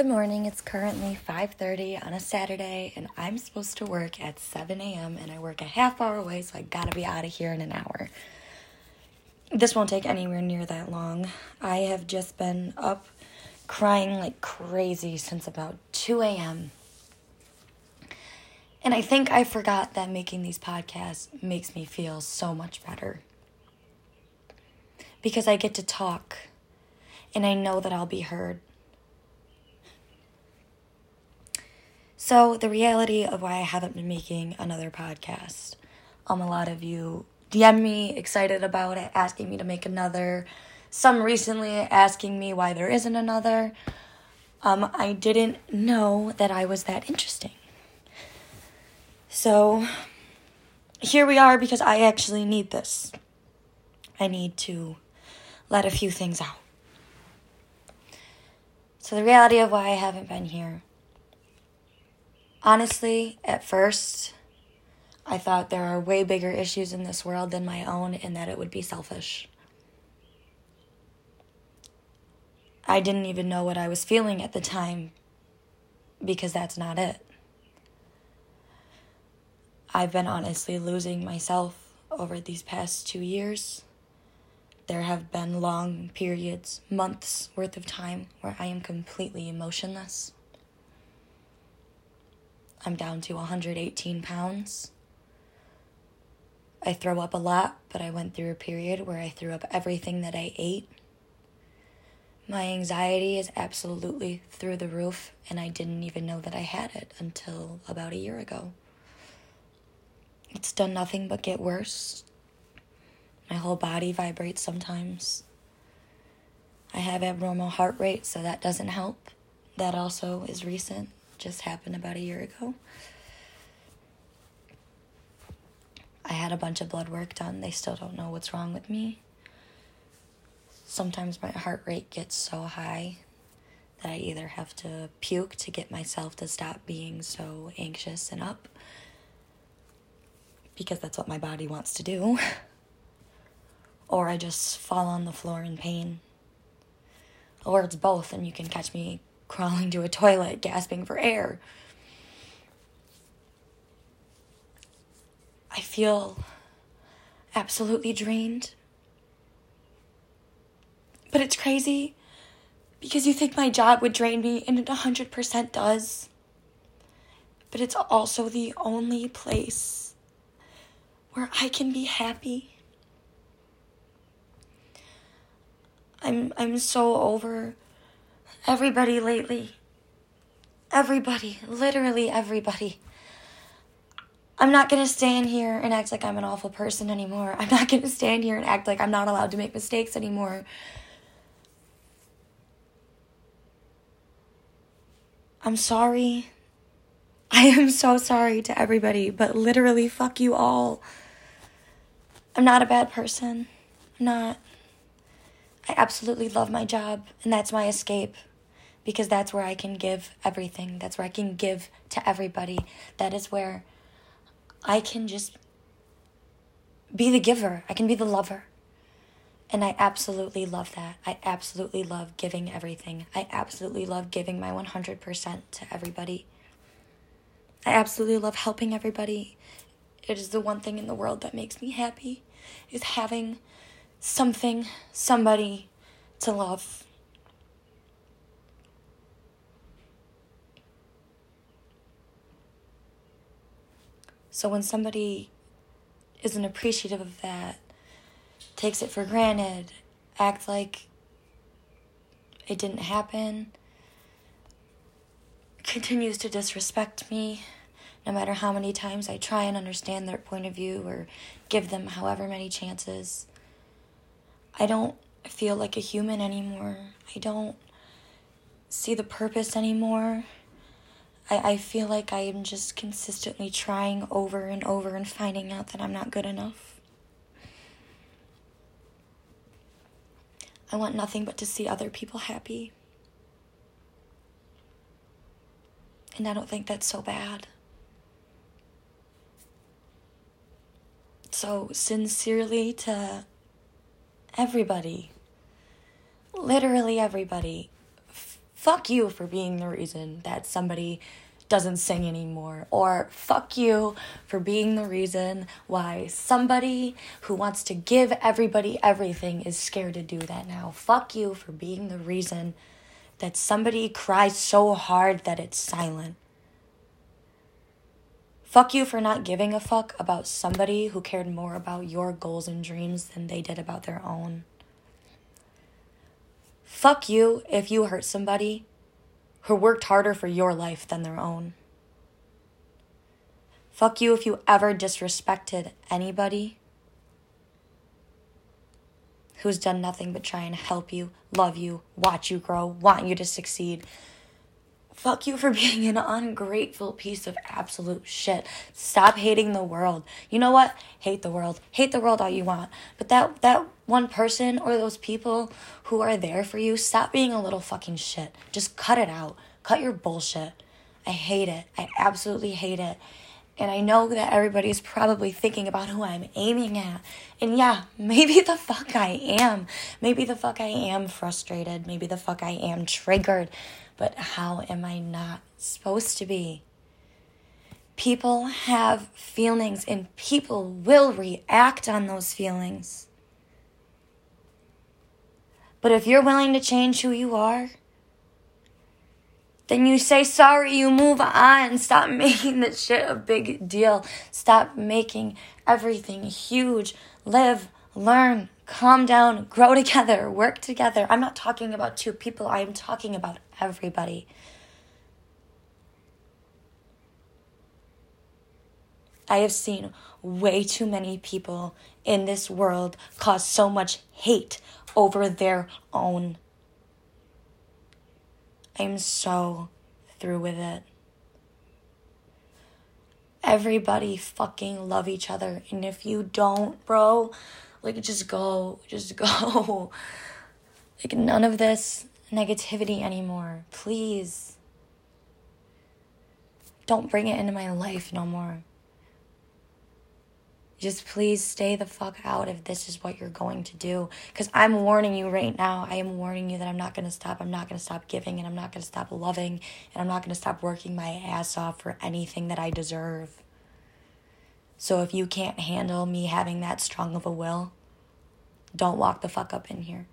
Good morning. It's currently 5:30 on a Saturday and I'm supposed to work at 7 a.m. and I work a half hour away, so I got to be out of here in an hour. This won't take anywhere near that long. I have just been up crying like crazy since about 2 a.m. And I think I forgot that making these podcasts makes me feel so much better. Because I get to talk and I know that I'll be heard. So, the reality of why I haven't been making another podcast. Um, a lot of you DM me excited about it, asking me to make another. Some recently asking me why there isn't another. Um, I didn't know that I was that interesting. So, here we are because I actually need this. I need to let a few things out. So, the reality of why I haven't been here Honestly, at first, I thought there are way bigger issues in this world than my own and that it would be selfish. I didn't even know what I was feeling at the time because that's not it. I've been honestly losing myself over these past two years. There have been long periods, months worth of time, where I am completely emotionless. I'm down to 118 pounds. I throw up a lot, but I went through a period where I threw up everything that I ate. My anxiety is absolutely through the roof, and I didn't even know that I had it until about a year ago. It's done nothing but get worse. My whole body vibrates sometimes. I have abnormal heart rate, so that doesn't help. That also is recent just happened about a year ago. I had a bunch of blood work done. They still don't know what's wrong with me. Sometimes my heart rate gets so high that I either have to puke to get myself to stop being so anxious and up because that's what my body wants to do. or I just fall on the floor in pain. Or it's both, and you can catch me crawling to a toilet, gasping for air. I feel absolutely drained. But it's crazy because you think my job would drain me, and it 100% does. But it's also the only place where I can be happy. I'm I'm so over Everybody lately. Everybody. Literally everybody. I'm not to stand here and act like I'm an awful person anymore. I'm not to stand here and act like I'm not allowed to make mistakes anymore. I'm sorry. I am so sorry to everybody, but literally, fuck you all. I'm not a bad person. I'm not. I absolutely love my job, and that's my escape because that's where I can give everything. That's where I can give to everybody. That is where I can just be the giver, I can be the lover. And I absolutely love that. I absolutely love giving everything. I absolutely love giving my 100% to everybody. I absolutely love helping everybody. It is the one thing in the world that makes me happy is having something, somebody to love. So when somebody isn't appreciative of that, takes it for granted, acts like it didn't happen, continues to disrespect me, no matter how many times I try and understand their point of view or give them however many chances, I don't feel like a human anymore. I don't see the purpose anymore. I, I feel like I am just consistently trying over and over and finding out that I'm not good enough. I want nothing but to see other people happy. And I don't think that's so bad. So, sincerely to everybody, literally everybody, fuck you for being the reason that somebody doesn't sing anymore. Or fuck you for being the reason why somebody who wants to give everybody everything is scared to do that now. Fuck you for being the reason that somebody cries so hard that it's silent. Fuck you for not giving a fuck about somebody who cared more about your goals and dreams than they did about their own. Fuck you if you hurt somebody who worked harder for your life than their own. Fuck you if you ever disrespected anybody who's done nothing but try and help you, love you, watch you grow, want you to succeed. Fuck you for being an ungrateful piece of absolute shit. Stop hating the world. You know what? Hate the world. Hate the world all you want. But that that one person or those people who are there for you, stop being a little fucking shit. Just cut it out. Cut your bullshit. I hate it. I absolutely hate it. And I know that everybody's probably thinking about who I'm aiming at. And yeah, maybe the fuck I am. Maybe the fuck I am frustrated. Maybe the fuck I am triggered. But how am I not supposed to be? People have feelings and people will react on those feelings. But if you're willing to change who you are, then you say sorry, you move on. Stop making this shit a big deal. Stop making everything huge. Live, learn, calm down, grow together, work together. I'm not talking about two people, I'm talking about everybody. I have seen way too many people in this world cause so much hate over their own. I'm so through with it. Everybody fucking love each other. And if you don't, bro, like just go, just go. Like none of this negativity anymore. Please. Don't bring it into my life no more. Just please stay the fuck out if this is what you're going to do. Because I'm warning you right now. I am warning you that I'm not going to stop. I'm not going to stop giving and I'm not going to stop loving and I'm not going to stop working my ass off for anything that I deserve. So if you can't handle me having that strong of a will, don't walk the fuck up in here.